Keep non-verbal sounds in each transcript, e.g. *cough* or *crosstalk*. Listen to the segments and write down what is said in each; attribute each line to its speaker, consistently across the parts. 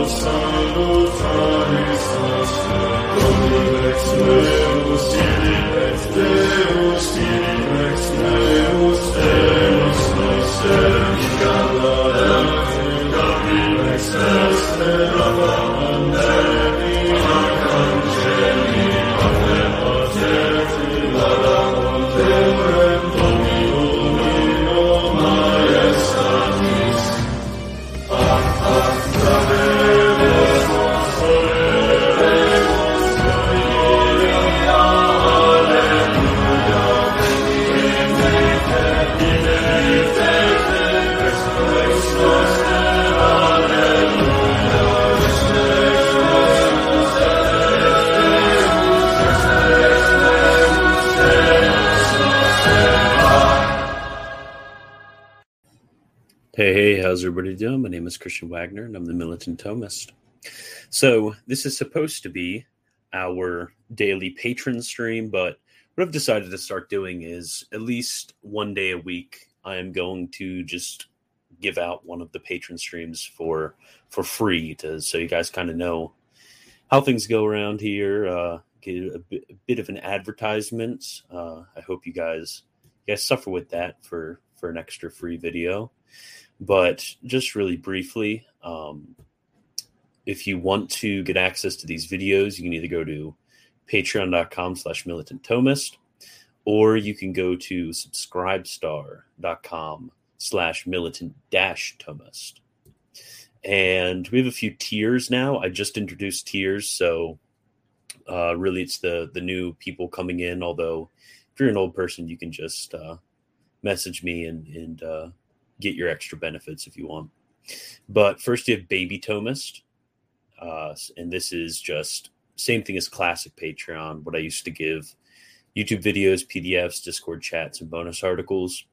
Speaker 1: Hey, hey, everybody doing? My name is Christian Wagner and I'm the Militant Thomist. So, this is supposed to be our daily patron stream, but what I've decided to start doing is at least one day a week, I am going to just give out one of the patron streams for for free to so you guys kind of know how things go around here. Uh, get a bit, a bit of an advertisement. Uh, I hope you guys you guys suffer with that for for an extra free video. But just really briefly, um, if you want to get access to these videos, you can either go to patreon.com slash militant thomist or you can go to subscribestar.com slash militant dash thomist. And we have a few tiers now. I just introduced tiers, so uh, really it's the the new people coming in. Although if you're an old person, you can just uh, message me and and uh, get your extra benefits if you want. But first, you have Baby Thomist, uh, and this is just same thing as classic Patreon. What I used to give YouTube videos, PDFs, Discord chats, and bonus articles.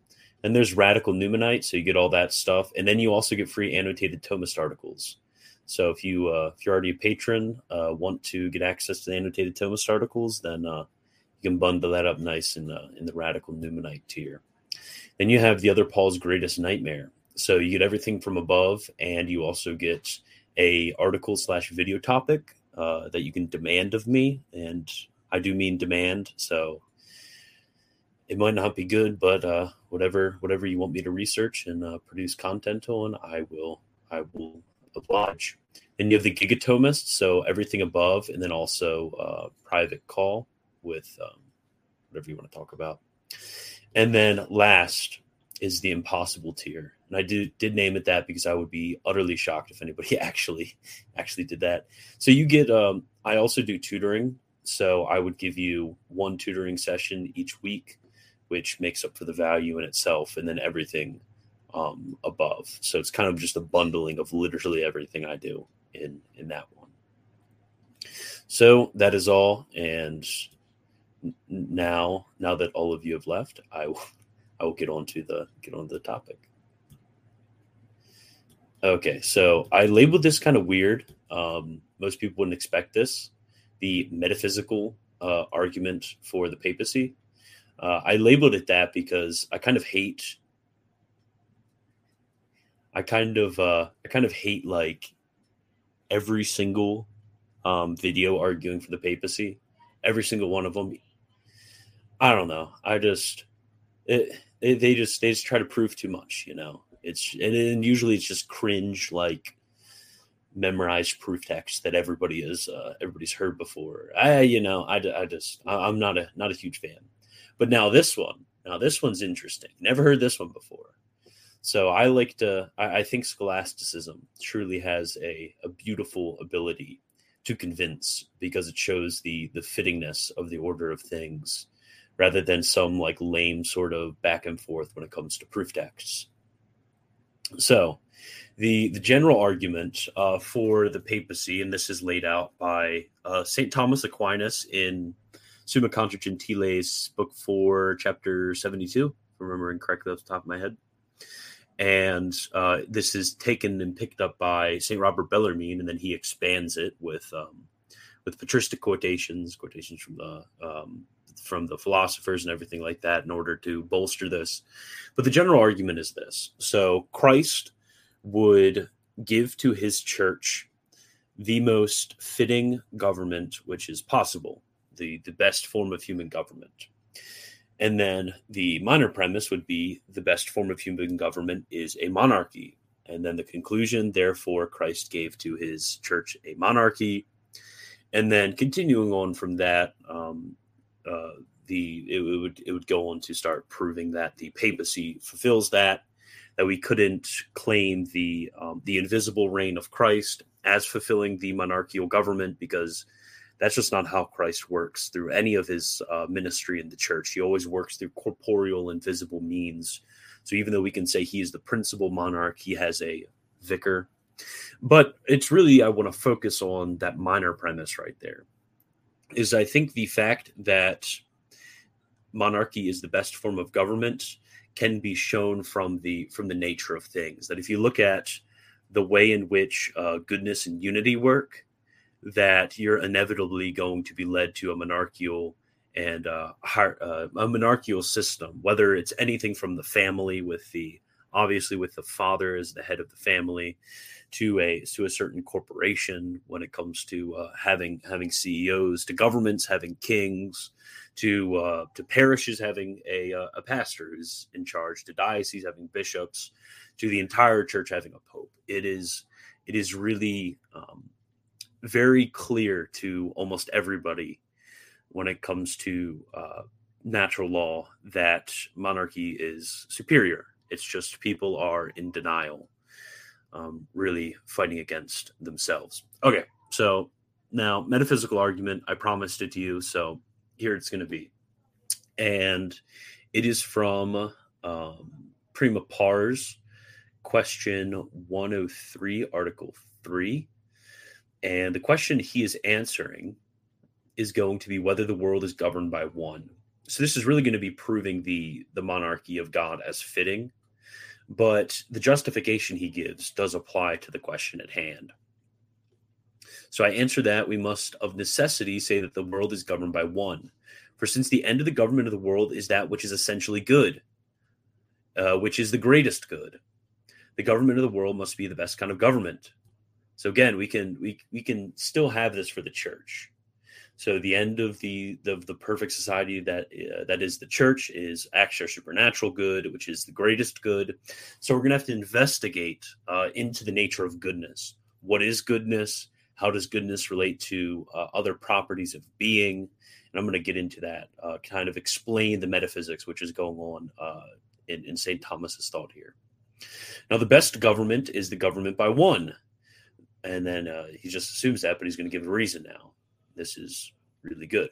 Speaker 1: And there's Radical Numenite, so you get all that stuff, and then you also get free annotated Thomist articles. So if you uh, if you're already a patron, uh, want to get access to the annotated Thomist articles, then uh, you can bundle that up nice in the in the Radical Numenite tier. Then you have the other Paul's greatest nightmare. So you get everything from above, and you also get a article slash video topic uh, that you can demand of me, and I do mean demand. So it might not be good, but uh, whatever whatever you want me to research and uh, produce content on, I will I will oblige. Then you have the Gigatomist, so everything above, and then also uh, private call with um, whatever you want to talk about. And then last is the impossible tier. And I did did name it that because I would be utterly shocked if anybody *laughs* actually actually did that. So you get um I also do tutoring. So I would give you one tutoring session each week, which makes up for the value in itself, and then everything um, above. So it's kind of just a bundling of literally everything I do in in that one. So that is all, and now now that all of you have left, I will *laughs* I will get on to the get on to the topic. Okay, so I labeled this kind of weird. Um, most people wouldn't expect this. The metaphysical uh, argument for the papacy. Uh, I labeled it that because I kind of hate. I kind of uh, I kind of hate like every single um, video arguing for the papacy. Every single one of them, I don't know. I just it, it, they just they just try to prove too much, you know. It's and, usually it's just cringe like memorized proof text that everybody is uh, everybody's heard before. I you know I, I just I, I'm not a not a huge fan. But now this one, now this one's interesting. Never heard this one before. So I like to I, I think scholasticism truly has a, a beautiful ability to convince because it shows the the fittingness of the order of things rather than some like lame sort of back and forth when it comes to proof texts. So, the the general argument uh, for the papacy, and this is laid out by uh, Saint Thomas Aquinas in Summa Contra Gentiles, book four, chapter seventy-two, if I'm remembering correctly off the top of my head. And uh, this is taken and picked up by Saint Robert Bellarmine, and then he expands it with um, with patristic quotations, quotations from the um, from the philosophers and everything like that in order to bolster this. But the general argument is this so Christ would give to his church the most fitting government which is possible, the, the best form of human government. And then the minor premise would be the best form of human government is a monarchy. And then the conclusion, therefore, Christ gave to his church a monarchy. And then continuing on from that, um, uh, the it, it would it would go on to start proving that the papacy fulfills that that we couldn't claim the um, the invisible reign of Christ as fulfilling the monarchical government because that's just not how Christ works through any of his uh, ministry in the church. He always works through corporeal and visible means. So even though we can say he is the principal monarch, he has a vicar. But it's really I want to focus on that minor premise right there. Is I think the fact that monarchy is the best form of government can be shown from the from the nature of things. That if you look at the way in which uh, goodness and unity work, that you're inevitably going to be led to a monarchical and uh, uh, a monarchical system, whether it's anything from the family with the obviously with the father as the head of the family to a to a certain corporation when it comes to uh, having having CEOs to governments having kings to uh, to parishes having a uh, a pastor who's in charge to dioceses having bishops to the entire church having a pope it is it is really um, very clear to almost everybody when it comes to uh, natural law that monarchy is superior. It's just people are in denial, um, really fighting against themselves. Okay, so now metaphysical argument. I promised it to you, so here it's going to be, and it is from um, Prima Pars, question 103, Article 3. And the question he is answering is going to be whether the world is governed by one. So this is really going to be proving the the monarchy of God as fitting, but the justification he gives does apply to the question at hand. So I answer that we must of necessity say that the world is governed by one. For since the end of the government of the world is that which is essentially good, uh, which is the greatest good, the government of the world must be the best kind of government, so again, we can we we can still have this for the church. So the end of the the, the perfect society that uh, that is the church is actually supernatural good, which is the greatest good. So we're going to have to investigate uh, into the nature of goodness. What is goodness? How does goodness relate to uh, other properties of being? And I'm going to get into that, uh, kind of explain the metaphysics which is going on uh, in, in St. Thomas's thought here. Now, the best government is the government by one and then uh, he just assumes that, but he's going to give a reason now. This is really good.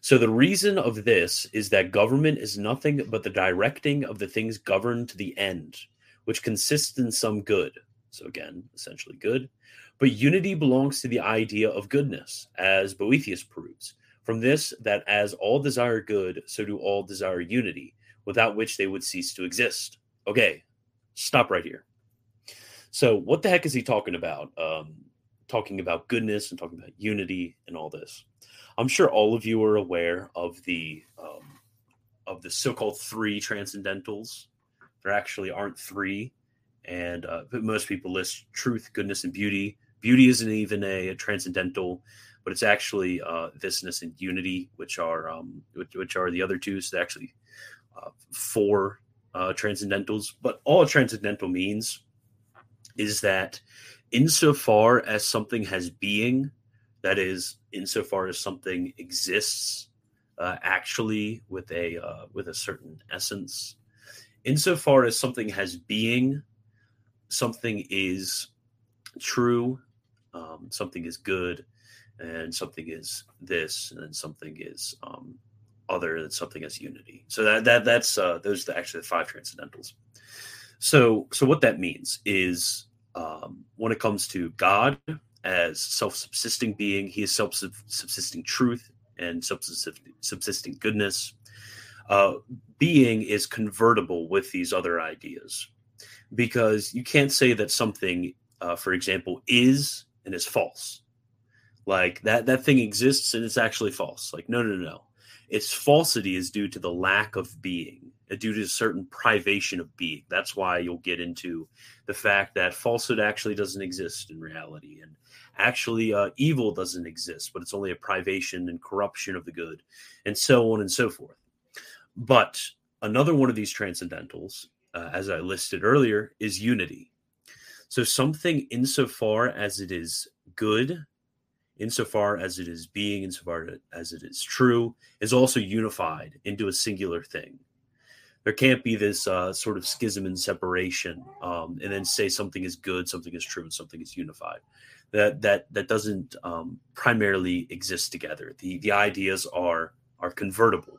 Speaker 1: So the reason of this is that government is nothing but the directing of the things governed to the end, which consists in some good. So again, essentially good. But unity belongs to the idea of goodness, as Boethius proves. From this, that as all desire good, so do all desire unity, without which they would cease to exist. Okay, stop right here. So, what the heck is he talking about? Um, talking about goodness and talking about unity and all this. I'm sure all of you are aware of the um, of the so-called three transcendentals. There actually aren't three, and uh, most people list truth, goodness, and beauty. Beauty isn't even a, a transcendental, but it's actually uh, thisness and unity, which are um, which, which are the other two. So actually uh, four uh, transcendentals. But all transcendental means is that insofar as something has being, that is, insofar as something exists uh, actually with a uh, with a certain essence, insofar as something has being, something is true, um, something is good, and something is this, and something is um, other, and something is unity. So that that that's uh, those are actually the five transcendentals. So, so what that means is um, when it comes to God as self-subsisting being, He is self-subsisting truth and subsisting goodness. Uh, being is convertible with these other ideas because you can't say that something, uh, for example, is and is false. Like that that thing exists and it's actually false. Like no no no no. Its falsity is due to the lack of being due to a certain privation of being. That's why you'll get into the fact that falsehood actually doesn't exist in reality, and actually uh, evil doesn't exist, but it's only a privation and corruption of the good, and so on and so forth. But another one of these transcendentals, uh, as I listed earlier, is unity. So something insofar as it is good, insofar as it is being, insofar as it is true, is also unified into a singular thing there can't be this uh, sort of schism and separation um, and then say something is good something is true and something is unified. That that that doesn't um, primarily exist together. The the ideas are are convertible.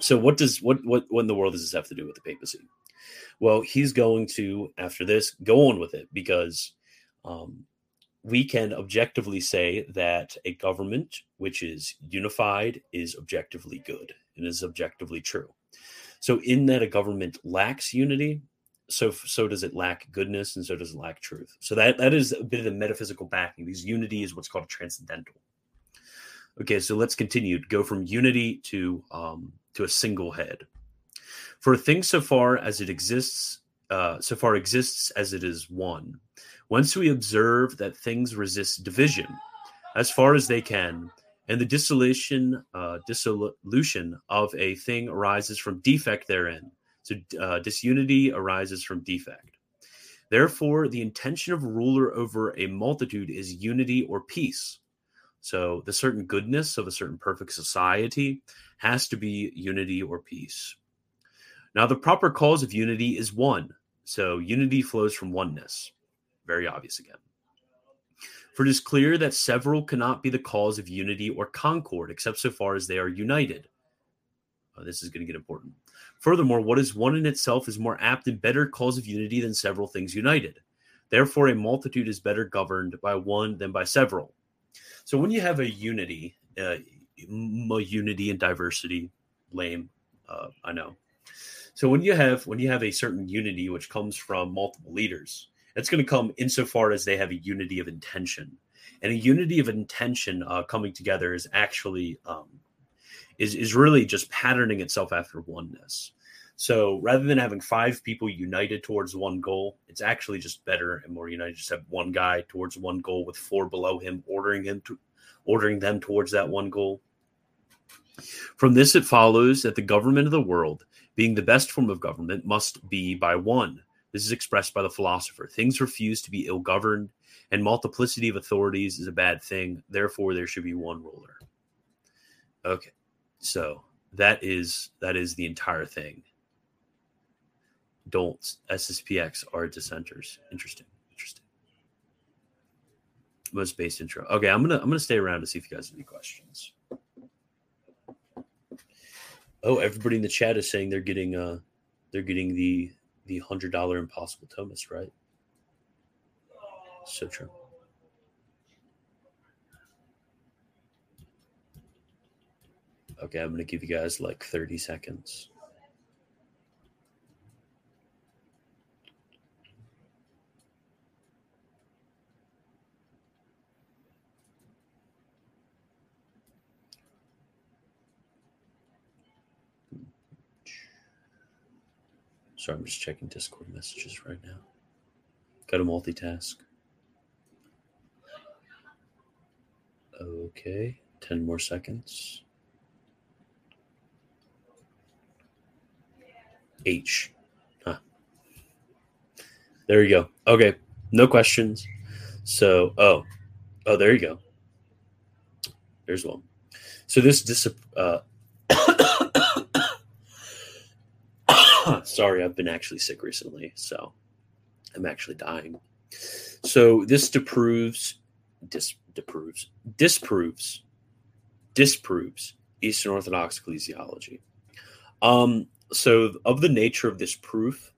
Speaker 1: So what does what what what in the world does this have to do with the papacy? Well he's going to after this go on with it because um, we can objectively say that a government which is unified is objectively good and is objectively true so, in that a government lacks unity, so so does it lack goodness, and so does it lack truth. So that that is a bit of the metaphysical backing. Because unity is what's called transcendental. Okay, so let's continue. Go from unity to um, to a single head. For a thing so far as it exists, uh, so far exists as it is one. Once we observe that things resist division, as far as they can, and the dissolution uh, dissolution of a thing arises from defect therein. So uh, disunity arises from defect. Therefore, the intention of ruler over a multitude is unity or peace. So the certain goodness of a certain perfect society has to be unity or peace. Now, the proper cause of unity is one. So unity flows from oneness. Very obvious again. For it is clear that several cannot be the cause of unity or concord except so far as they are united. Oh, this is going to get important. Furthermore, what is one in itself is more apt and better cause of unity than several things united. Therefore, a multitude is better governed by one than by several. So when you have a unity, uh, unity and diversity, lame, uh, I know. So when you have when you have a certain unity which comes from multiple leaders, it's going to come insofar as they have a unity of intention. And a unity of intention uh, coming together is actually um, is is really just patterning itself after oneness. So rather than having five people united towards one goal it's actually just better and more united just have one guy towards one goal with four below him ordering him to ordering them towards that one goal. From this it follows that the government of the world being the best form of government must be by one this is expressed by the philosopher. Things refuse to be ill governed, and multiplicity of authorities is a bad thing. Therefore, there should be one ruler. Okay, so that is that is the entire thing. Don't SSPX are dissenters. Interesting. Interesting. Most base intro. Okay, I'm gonna I'm gonna stay around to see if you guys have any questions. Oh, everybody in the chat is saying they're getting uh they're getting the the hundred dollar impossible Thomas, right? So true. Okay, I'm gonna give you guys like 30 seconds. Sorry, I'm just checking Discord messages right now. Got to multitask. Okay, 10 more seconds. H. Huh. There you go. Okay, no questions. So, oh, oh, there you go. There's one. So this dis uh, *coughs* sorry, I've been actually sick recently, so I'm actually dying. So this disproves, dis, disproves, disproves, disproves Eastern Orthodox ecclesiology. Um, so of the nature of this proof,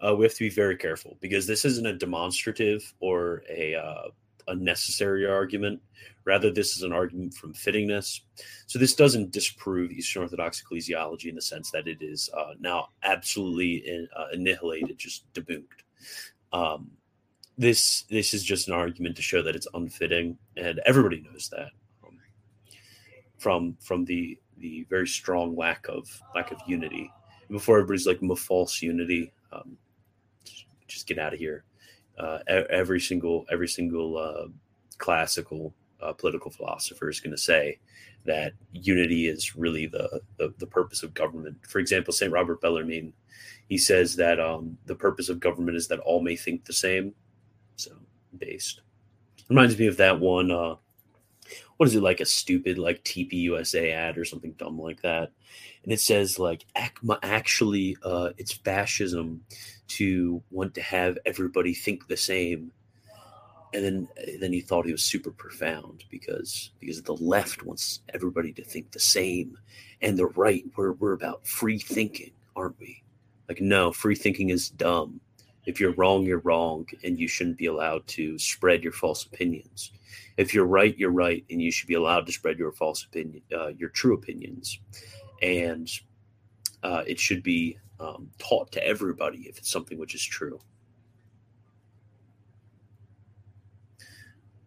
Speaker 1: uh, we have to be very careful because this isn't a demonstrative or a uh, a necessary argument. Rather, this is an argument from fittingness. So, this doesn't disprove Eastern Orthodox ecclesiology in the sense that it is uh, now absolutely in, uh, annihilated, just debunked. Um, this this is just an argument to show that it's unfitting, and everybody knows that from from the the very strong lack of lack of unity before everybody's like false unity, um, just, get out of here. Uh, every single every single uh, classical uh, political philosopher is going to say that unity is really the, the, the purpose of government. For example, Saint Robert Bellarmine, he says that um, the purpose of government is that all may think the same. So based reminds me of that one. Uh, what is it like a stupid like TP USA ad or something dumb like that? And it says like actually uh, it's fascism to want to have everybody think the same. And then then he thought he was super profound because because the left wants everybody to think the same, and the right we're we're about free thinking, aren't we? Like no, free thinking is dumb. If you're wrong, you're wrong, and you shouldn't be allowed to spread your false opinions if you're right, you're right, and you should be allowed to spread your false opinion, uh, your true opinions, and uh, it should be um, taught to everybody if it's something which is true.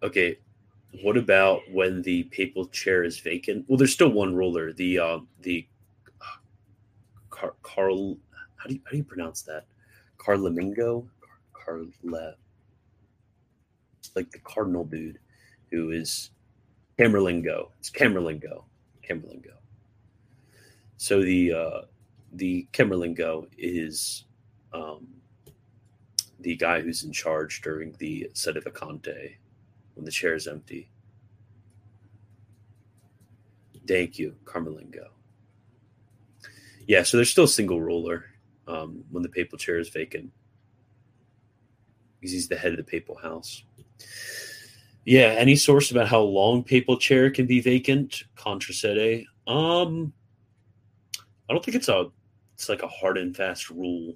Speaker 1: Okay, what about when the papal chair is vacant? Well, there's still one ruler. The uh, the uh, Car- Carl, how do you how do you pronounce that? Carlamingo, Carle, like the cardinal dude who is Camerlengo. It's Camerlengo. Camerlengo. So the uh, the Camerlengo is um, the guy who's in charge during the sedevacante when the chair is empty. Thank you, Carmelingo. Yeah, so there's still a single ruler um, when the papal chair is vacant because he's the head of the papal house. Yeah, any source about how long papal chair can be vacant? Contra sede. Um, I don't think it's a it's like a hard and fast rule,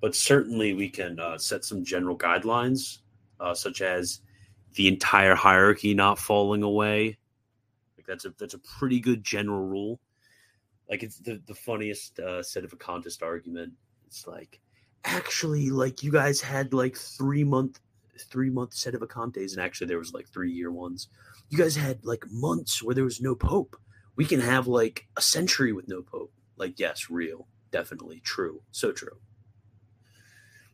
Speaker 1: but certainly we can uh, set some general guidelines, uh, such as the entire hierarchy not falling away. Like that's a that's a pretty good general rule. Like it's the the funniest uh, contest argument. It's like actually like you guys had like three month three month sedevacantes, and actually there was like three year ones. You guys had like months where there was no pope. We can have like a century with no pope. Like, yes, real, definitely true, so true.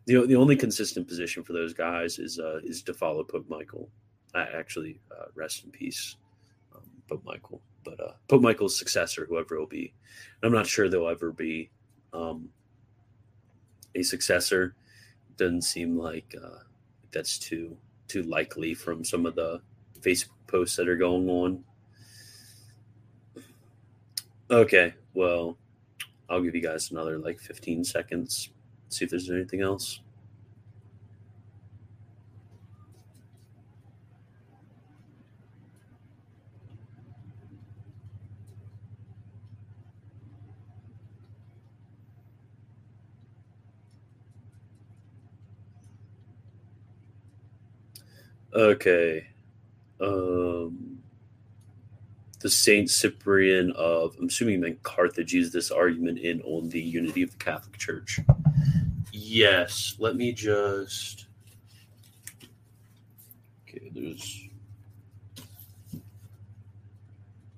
Speaker 1: The, the only consistent position for those guys is uh, is to follow Pope Michael. Uh, actually, uh, rest in peace, um, Pope Michael. But uh, Pope Michael's successor, whoever it will be, I'm not sure there'll ever be um, a successor. Doesn't seem like uh, that's too too likely from some of the Facebook posts that are going on. Okay, well, I'll give you guys another like 15 seconds. See if there's anything else. Okay. Um, the Saint Cyprian of, I'm assuming meant Carthage, used this argument in on the unity of the Catholic Church. Yes. Let me just. Okay, there's.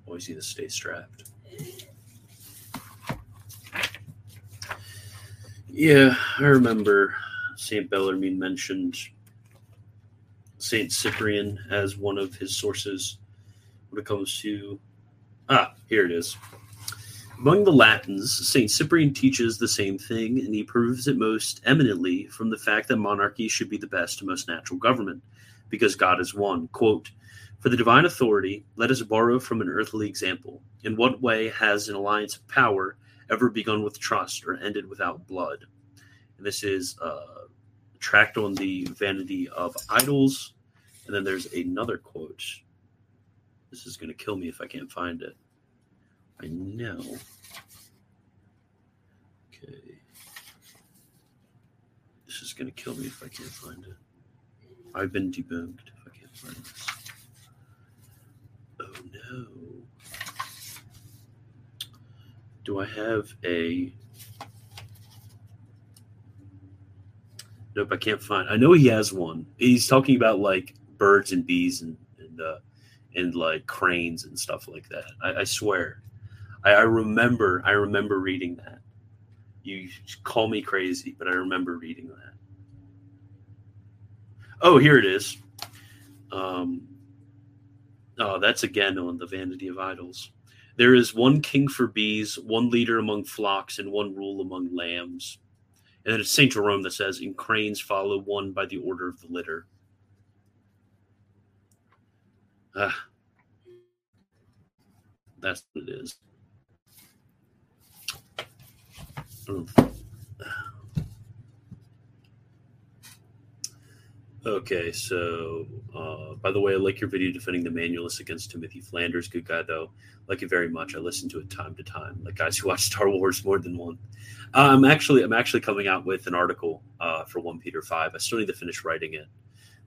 Speaker 1: Always need to stay strapped. Yeah, I remember St. Bellarmine mentioned Saint Cyprian as one of his sources when it comes to ah here it is. Among the Latins, Saint Cyprian teaches the same thing, and he proves it most eminently from the fact that monarchy should be the best and most natural government, because God is one. Quote, For the divine authority, let us borrow from an earthly example. In what way has an alliance of power ever begun with trust or ended without blood? And this is uh, tract on the vanity of idols. And then there's another quote. This is going to kill me if I can't find it. I know. Okay. This is going to kill me if I can't find it. I've been debunked if I can't find this. Oh no. Do I have a Nope, I can't find. I know he has one. He's talking about like birds and bees and and, uh, and like cranes and stuff like that. I, I swear, I, I, remember. I remember reading that. You call me crazy, but I remember reading that. Oh, here it is. Um, oh, that's again on the Vanity of Idols. There is one king for bees, one leader among flocks, and one rule among lambs. And then it's St. Jerome that says, "In cranes follow one by the order of the litter. Ah, that's what it is. Oh. Okay, so uh, by the way, I like your video defending the manualist against Timothy Flanders. Good guy, though. Like it very much. I listen to it time to time. Like guys who watch *laughs* Star Wars more than one. I'm actually I'm actually coming out with an article uh, for One Peter Five. I still need to finish writing it,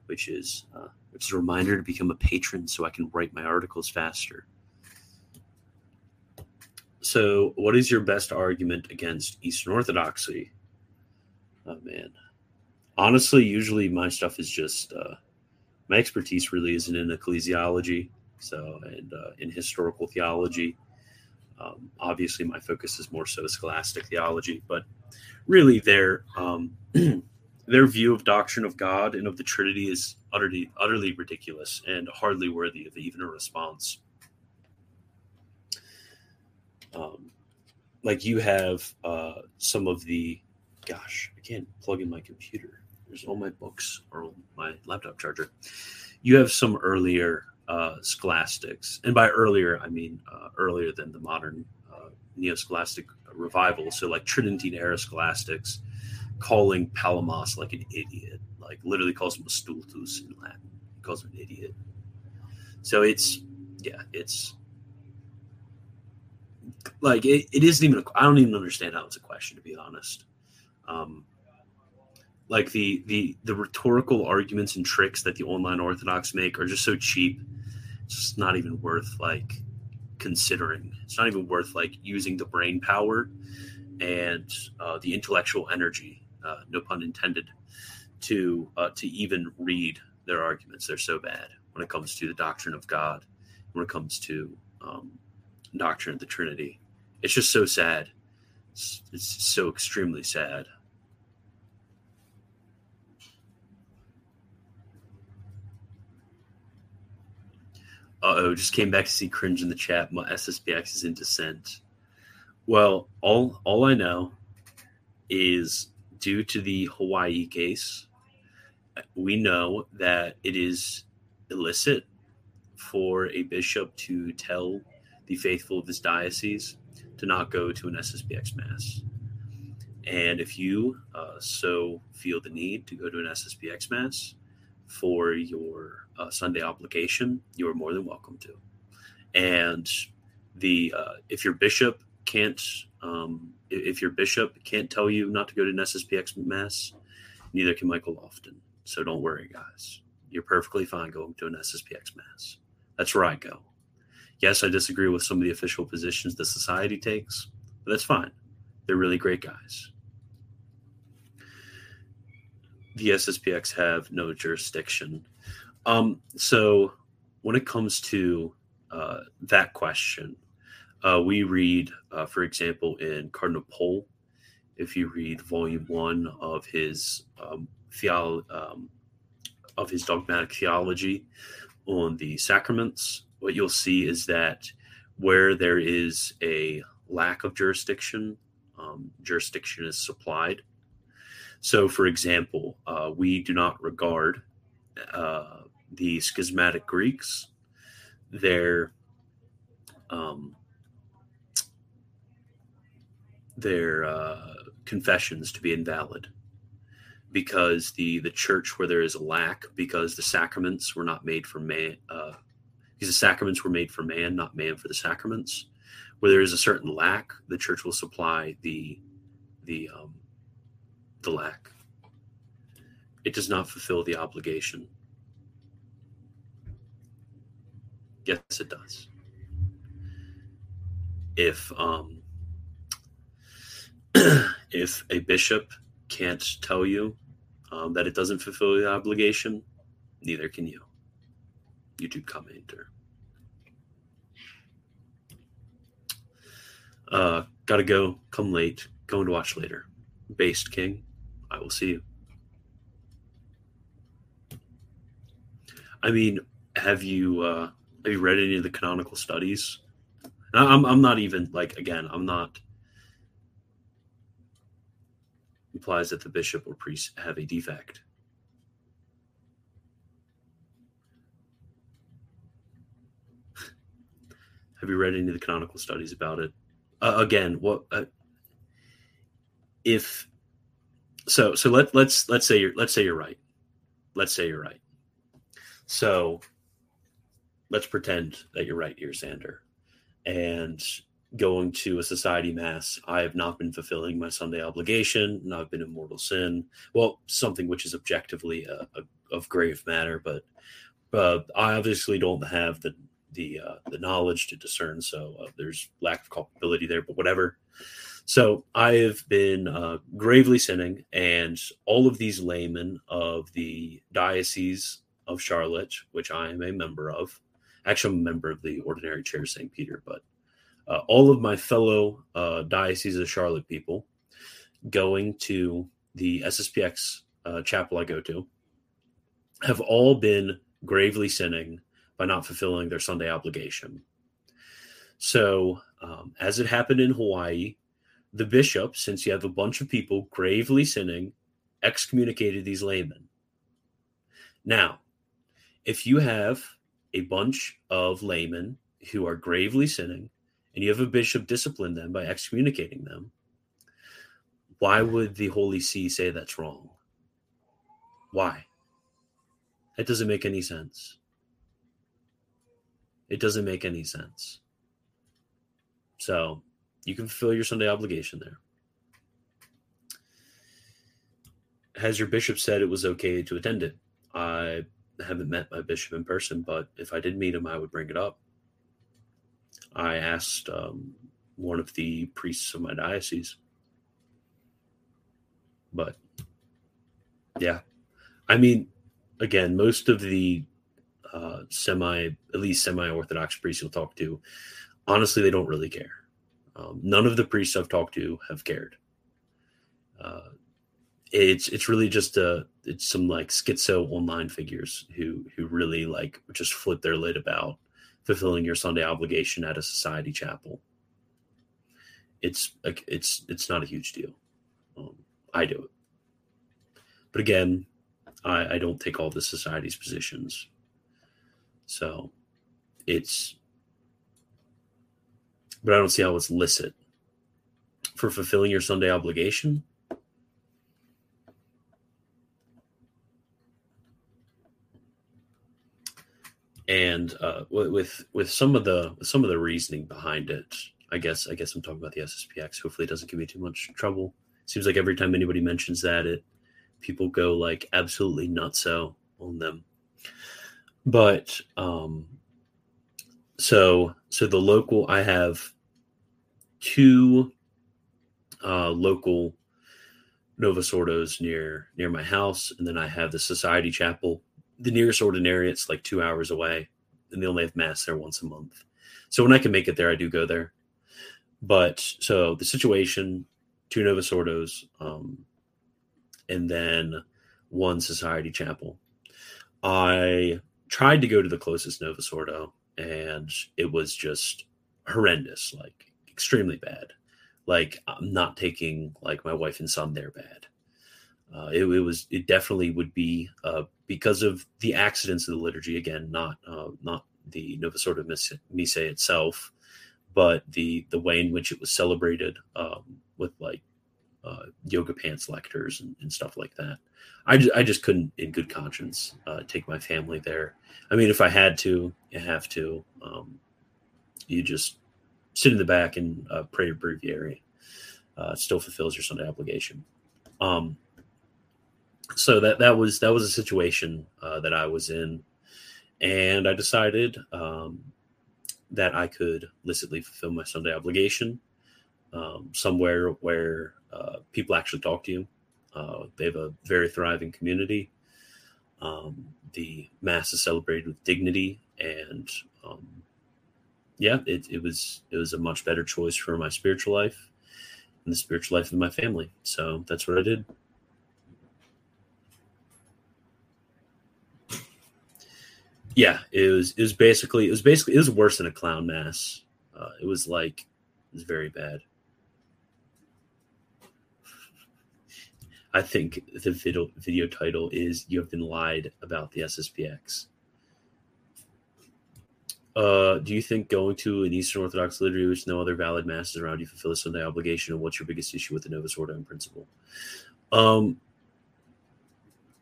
Speaker 1: which is uh, is a reminder to become a patron so I can write my articles faster. So, what is your best argument against Eastern Orthodoxy? Oh man honestly, usually my stuff is just uh, my expertise really isn't in ecclesiology, so and uh, in historical theology. Um, obviously, my focus is more so scholastic theology, but really, there. um, *clears throat* their view of doctrine of God and of the Trinity is utterly utterly ridiculous and hardly worthy of even a response. Um, like you have uh, some of the, gosh, I can't plug in my computer there's all my books on my laptop charger. You have some earlier uh, scholastics, and by earlier I mean uh, earlier than the modern uh, neo-scholastic revival. So like Tridentine era scholastics, calling Palamas like an idiot, like literally calls him a stultus in Latin. He calls him an idiot. So it's yeah, it's like it, it isn't even. I don't even understand how it's a question to be honest. Um, like the the the rhetorical arguments and tricks that the online orthodox make are just so cheap it's just not even worth like considering it's not even worth like using the brain power and uh, the intellectual energy uh, no pun intended to uh, to even read their arguments they're so bad when it comes to the doctrine of god when it comes to um, doctrine of the trinity it's just so sad it's, it's so extremely sad Uh oh, just came back to see cringe in the chat. My SSPX is in dissent. Well, all all I know is due to the Hawaii case, we know that it is illicit for a bishop to tell the faithful of his diocese to not go to an SSPX mass. And if you uh, so feel the need to go to an SSPX mass for your uh, Sunday obligation, you are more than welcome to. And the uh, if your bishop can't um, if your bishop can't tell you not to go to an SSPX mass, neither can Michael Lofton. So don't worry, guys. You're perfectly fine going to an SSPX mass. That's where I go. Yes, I disagree with some of the official positions the society takes, but that's fine. They're really great guys. The SSPX have no jurisdiction um, so when it comes to uh, that question, uh, we read, uh, for example, in Cardinal Pohle, if you read volume one of his um, theolo- um, of his dogmatic theology on the sacraments, what you'll see is that where there is a lack of jurisdiction, um, jurisdiction is supplied. So, for example, uh, we do not regard uh, the schismatic Greeks, their um, their uh, confessions to be invalid because the the church where there is a lack because the sacraments were not made for man uh, because the sacraments were made for man not man for the sacraments. Where there is a certain lack the church will supply the the um, the lack. It does not fulfill the obligation. Yes, it does. If um, *clears throat* if a bishop can't tell you um, that it doesn't fulfill the obligation, neither can you. YouTube commenter. Uh, gotta go. Come late. going to watch later. Based King, I will see you. I mean, have you uh, have you read any of the canonical studies? I'm I'm not even like again, I'm not implies that the bishop or priest have a defect. *laughs* have you read any of the canonical studies about it? Uh, again, what uh, if so so let let's let's say you're let's say you're right. Let's say you're right. So let's pretend that you're right here, Sander, And going to a society mass, I have not been fulfilling my Sunday obligation, and I've been in mortal sin. Well, something which is objectively a, a, of grave matter, but uh, I obviously don't have the the uh, the knowledge to discern. So uh, there's lack of culpability there, but whatever. So I have been uh, gravely sinning, and all of these laymen of the diocese of Charlotte, which I am a member of, actually I'm a member of the Ordinary Chair of St. Peter, but uh, all of my fellow uh, Diocese of Charlotte people going to the SSPX uh, chapel I go to have all been gravely sinning by not fulfilling their Sunday obligation. So, um, as it happened in Hawaii, the bishop, since you have a bunch of people gravely sinning, excommunicated these laymen. Now, if you have a bunch of laymen who are gravely sinning and you have a bishop discipline them by excommunicating them, why would the Holy See say that's wrong? Why? That doesn't make any sense. It doesn't make any sense. So you can fulfill your Sunday obligation there. Has your bishop said it was okay to attend it? I haven't met my bishop in person, but if I did meet him, I would bring it up. I asked um, one of the priests of my diocese. But yeah, I mean, again, most of the uh, semi, at least semi Orthodox priests you'll talk to, honestly, they don't really care. Um, none of the priests I've talked to have cared. Uh, it's it's really just a uh, it's some like schizo online figures who who really like just flip their lid about fulfilling your Sunday obligation at a society chapel. It's it's it's not a huge deal. Um, I do it, but again, I, I don't take all the society's positions. So it's, but I don't see how it's licit for fulfilling your Sunday obligation. And uh, with with some of the some of the reasoning behind it, I guess I guess I'm talking about the SSPX. Hopefully, it doesn't give me too much trouble. seems like every time anybody mentions that, it people go like absolutely nutso on them. But um, so so the local I have two uh, local Novus Ordos near near my house, and then I have the Society Chapel the nearest ordinariate's like two hours away, and they only have mass there once a month. So when I can make it there, I do go there. But so the situation, two Novus Ordos, um, and then one Society Chapel. I tried to go to the closest Novus Ordo, and it was just horrendous, like extremely bad. Like I'm not taking like my wife and son there bad. Uh, it, it, was it definitely would be uh, because of the accidents of the liturgy again not uh, not the Novus Ordo Missae itself but the the way in which it was celebrated um, with like uh, yoga pants lectors and, and, stuff like that. I, just, I just couldn't in good conscience uh, take my family there. I mean if I had to you have to um, you just sit in the back and uh, pray your breviary it still fulfills your Sunday obligation. Um, so that that was that was a situation uh, that I was in, and I decided um, that I could licitly fulfill my Sunday obligation um, somewhere where uh, people actually talk to you. Uh, they have a very thriving community. Um, the mass is celebrated with dignity, and um, yeah, it, it was it was a much better choice for my spiritual life. and the spiritual life of my family. So that's what I did. Yeah, it was it was basically it was basically it was worse than a clown mass. Uh, it was like it was very bad. I think the video, video title is "You Have Been Lied About the SSPX." Uh, do you think going to an Eastern Orthodox liturgy with no other valid masses around you fulfill a Sunday obligation? And what's your biggest issue with the Novus Ordo in principle? Um,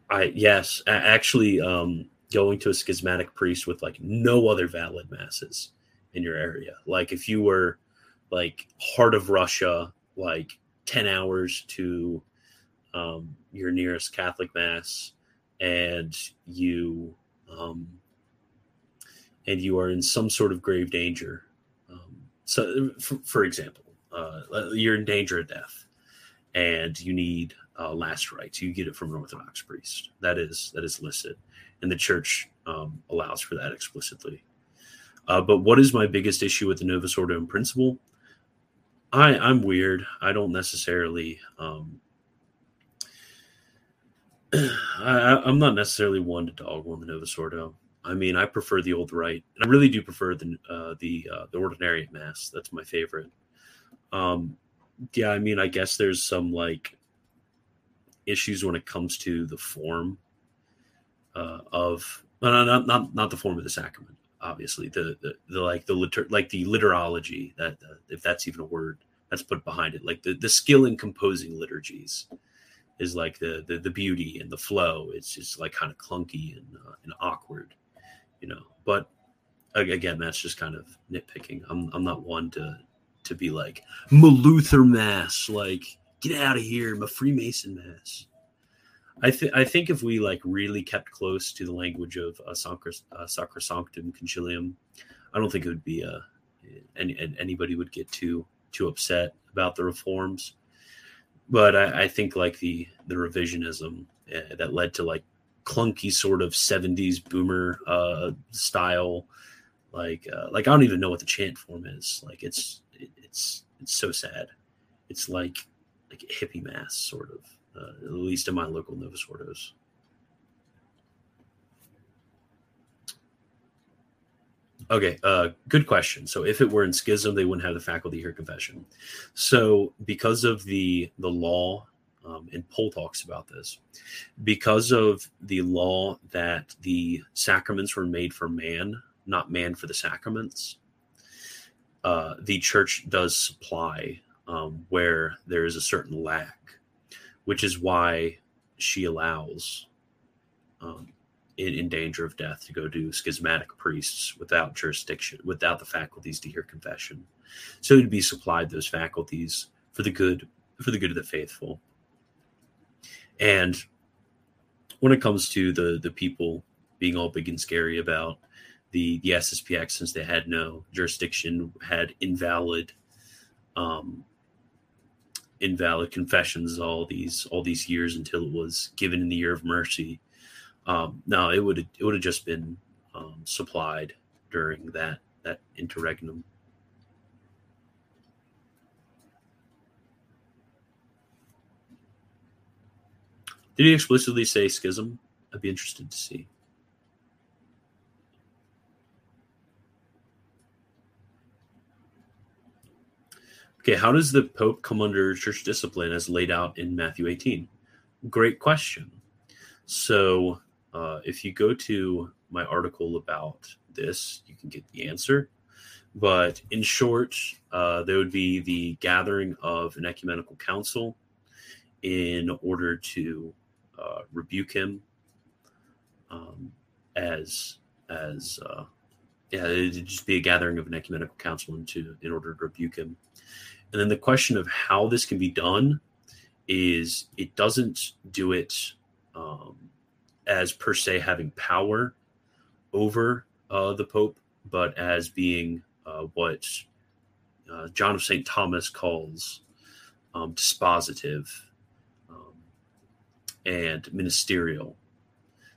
Speaker 1: I yes, actually, um, going to a schismatic priest with like no other valid masses in your area. Like if you were like heart of Russia, like ten hours to um, your nearest Catholic mass, and you um, and you are in some sort of grave danger. Um, so, for, for example, uh, you're in danger of death, and you need uh, last rites. You get it from an Orthodox priest. That is that is listed, and the Church um, allows for that explicitly. Uh, but what is my biggest issue with the Novus Ordo in principle? I I'm weird. I don't necessarily. Um, *sighs* I, I'm not necessarily one to dog on the Novus Ordo. I mean, I prefer the old rite, and I really do prefer the uh, the uh, the ordinary mass. That's my favorite. Um, yeah, I mean, I guess there's some like issues when it comes to the form uh, of no, not not not the form of the sacrament. Obviously, the the, the like the litur- like the liturology that uh, if that's even a word that's put behind it, like the the skill in composing liturgies is like the the, the beauty and the flow. It's just like kind of clunky and uh, and awkward you know. But again, that's just kind of nitpicking. I'm I'm not one to to be like Maluther mass, like get out of here, my Freemason mass. I think I think if we like really kept close to the language of uh, Sacra, uh, Sacrosanctum Concilium, I don't think it would be uh, any anybody would get too too upset about the reforms. But I, I think like the the revisionism uh, that led to like clunky sort of 70s boomer uh style like uh, like i don't even know what the chant form is. Like it's it, it's it's so sad. It's like like hippie mass sort of uh, at least in my local novus ordos Okay, uh, good question. So, if it were in schism, they wouldn't have the faculty hear confession. So, because of the the law um, and Pohle talks about this. Because of the law that the sacraments were made for man, not man for the sacraments, uh, the church does supply um, where there is a certain lack, which is why she allows um, in, in, danger of death to go to schismatic priests without jurisdiction, without the faculties to hear confession. So to be supplied those faculties for the good for the good of the faithful. And when it comes to the the people being all big and scary about the the SSPX, since they had no jurisdiction, had invalid um, invalid confessions all these all these years until it was given in the year of mercy. Um, no, it would it would have just been um, supplied during that that interregnum. Did he explicitly say schism? I'd be interested to see. Okay, how does the Pope come under church discipline as laid out in Matthew 18? Great question. So, uh, if you go to my article about this, you can get the answer. But in short, uh, there would be the gathering of an ecumenical council in order to uh, rebuke him um, as as uh, yeah, it'd just be a gathering of an ecumenical council into in order to rebuke him. And then the question of how this can be done is it doesn't do it um, as per se having power over uh, the Pope, but as being uh, what uh, John of St. Thomas calls um, dispositive and ministerial.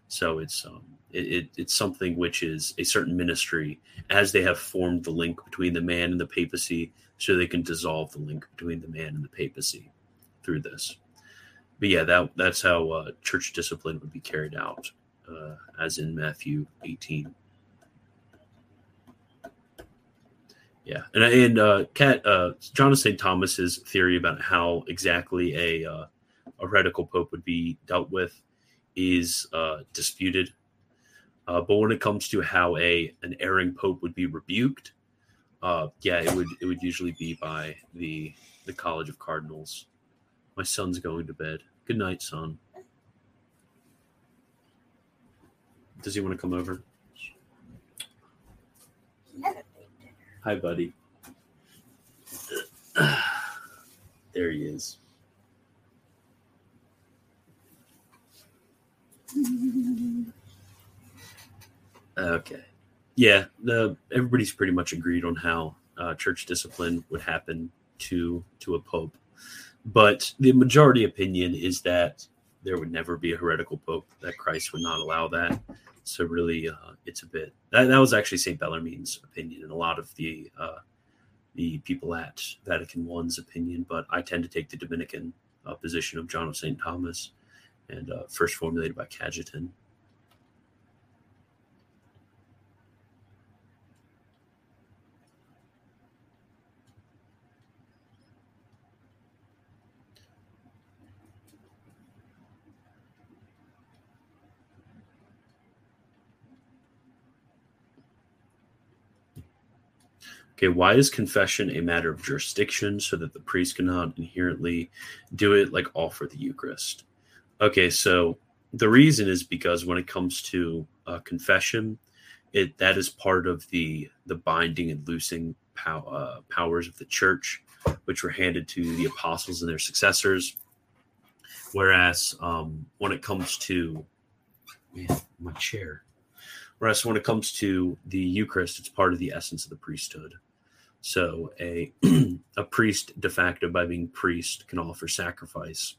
Speaker 1: So it's um, It, it, it's something which is a certain ministry as they have formed the link between the man and the papacy, so they can dissolve the link between the man and the papacy through this. But yeah, that that's how uh, church discipline would be carried out, uh, as in Matthew 18. Yeah, and and uh, Cat uh, John of St. Thomas's theory about how exactly a uh, a heretical pope would be dealt with is uh, disputed. Uh, but when it comes to how a an erring pope would be rebuked, uh, yeah, it would it would usually be by the the College of Cardinals. My son's going to bed. Good night, son. Does he want to come over? Hi, buddy. *clears throat* there he is. *laughs* Okay. Yeah, the everybody's pretty much agreed on how uh, church discipline would happen to to a pope, but the majority opinion is that there would never be a heretical pope. That Christ would not allow that. So really, uh, it's a bit that, that was actually Saint Bellarmine's opinion, and a lot of the uh, the people at Vatican One's opinion. But I tend to take the Dominican uh, position of John of Saint Thomas, and uh, first formulated by Cajetan. Okay, why is confession a matter of jurisdiction so that the priest cannot inherently do it like offer the Eucharist? Okay, so the reason is because when it comes to uh, confession, it that is part of the the binding and loosing pow, uh, powers of the church, which were handed to the apostles and their successors. Whereas um, when it comes to man, my chair, whereas when it comes to the Eucharist, it's part of the essence of the priesthood. So a *clears throat* a priest de facto by being priest can offer sacrifice,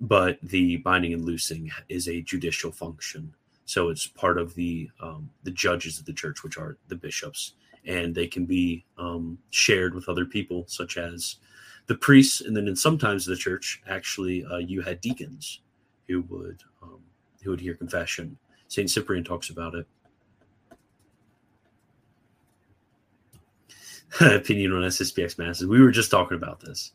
Speaker 1: but the binding and loosing is a judicial function. So it's part of the um, the judges of the church, which are the bishops, and they can be um, shared with other people, such as the priests, and then in sometimes the church actually uh, you had deacons who would um, who would hear confession. Saint Cyprian talks about it. *laughs* opinion on SSPX masses. We were just talking about this.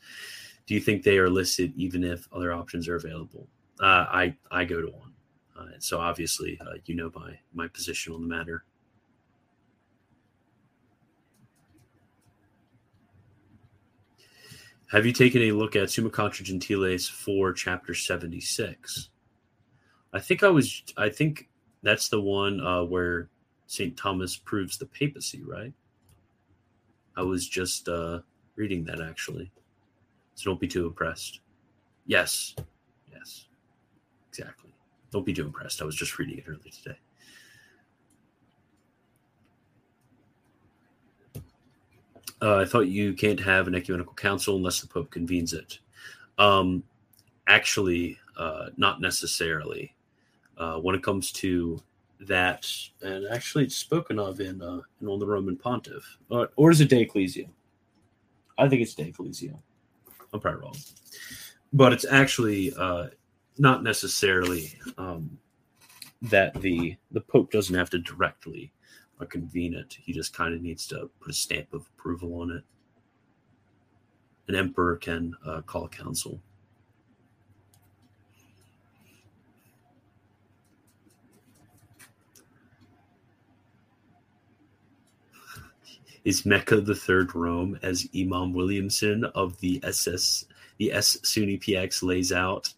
Speaker 1: Do you think they are listed even if other options are available? Uh, I I go to one, uh, so obviously uh, you know my my position on the matter. Have you taken a look at Summa Contra Gentiles for chapter seventy six? I think I was. I think that's the one uh, where Saint Thomas proves the papacy, right? I was just uh, reading that actually. So don't be too impressed. Yes. Yes. Exactly. Don't be too impressed. I was just reading it earlier today. Uh, I thought you can't have an ecumenical council unless the Pope convenes it. Um, actually, uh, not necessarily. Uh, when it comes to that, and actually it's spoken of in uh, in on the Roman Pontiff, or, or is it De Ecclesia? I think it's De Ecclesia. I'm probably wrong, but it's actually uh, not necessarily um, that the the Pope doesn't have to directly uh, convene it. He just kind of needs to put a stamp of approval on it. An emperor can uh, call a council. Is Mecca the third Rome, as Imam Williamson of the SS the S Sunni PX lays out.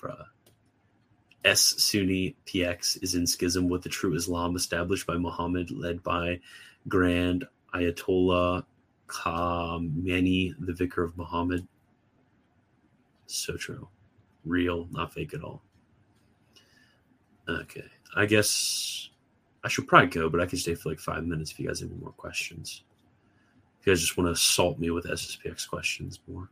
Speaker 1: Bruh. S Sunni PX is in schism with the true Islam established by Muhammad, led by Grand Ayatollah Khamenei, the vicar of Muhammad. So true. Real, not fake at all. Okay. I guess I should probably go, but I can stay for like five minutes if you guys have any more questions. If you guys just want to assault me with SSPX questions more.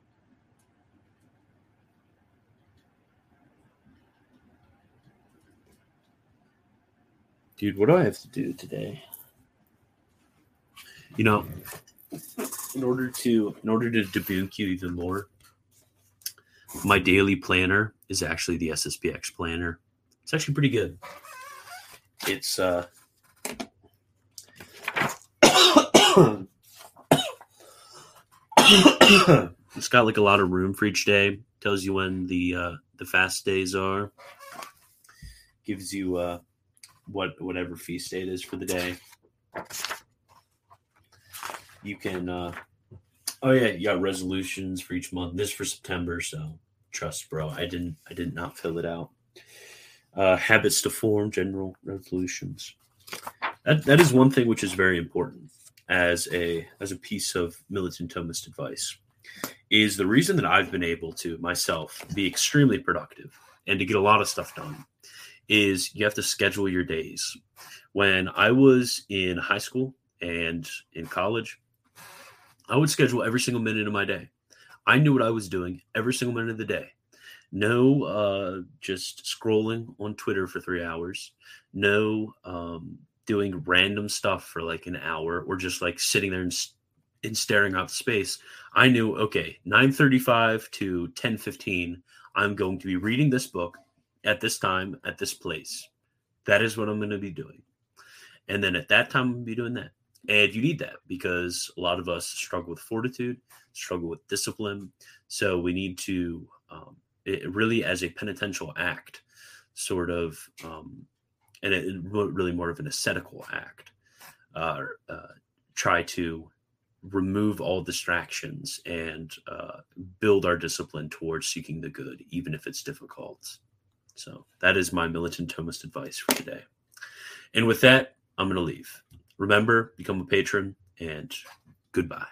Speaker 1: Dude, what do I have to do today? You know, in order to in order to debunk you even more, my daily planner is actually the SSPX planner. It's actually pretty good. It's uh it's got like a lot of room for each day. Tells you when the uh the fast days are. Gives you uh what whatever feast day it is for the day. You can uh oh yeah, you got resolutions for each month. This for September, so trust bro. I didn't I did not fill it out. Uh habits to form, general resolutions. That that is one thing which is very important as a as a piece of militant Thomist advice. Is the reason that I've been able to myself be extremely productive and to get a lot of stuff done is you have to schedule your days. When I was in high school and in college, I would schedule every single minute of my day. I knew what I was doing every single minute of the day. No, uh, just scrolling on Twitter for three hours. No, um, doing random stuff for like an hour or just like sitting there and, and staring out space. I knew, okay, 9:35 to 10:15, I'm going to be reading this book at this time at this place. That is what I'm going to be doing. And then at that time, I'm be doing that. And you need that because a lot of us struggle with fortitude, struggle with discipline. So we need to, um, really as a penitential act, sort of, um, and it, it really more of an ascetical act, uh, uh, try to remove all distractions and uh, build our discipline towards seeking the good, even if it's difficult. So that is my militant Thomist advice for today. And with that, I'm going to leave. Remember, become a patron, and goodbye.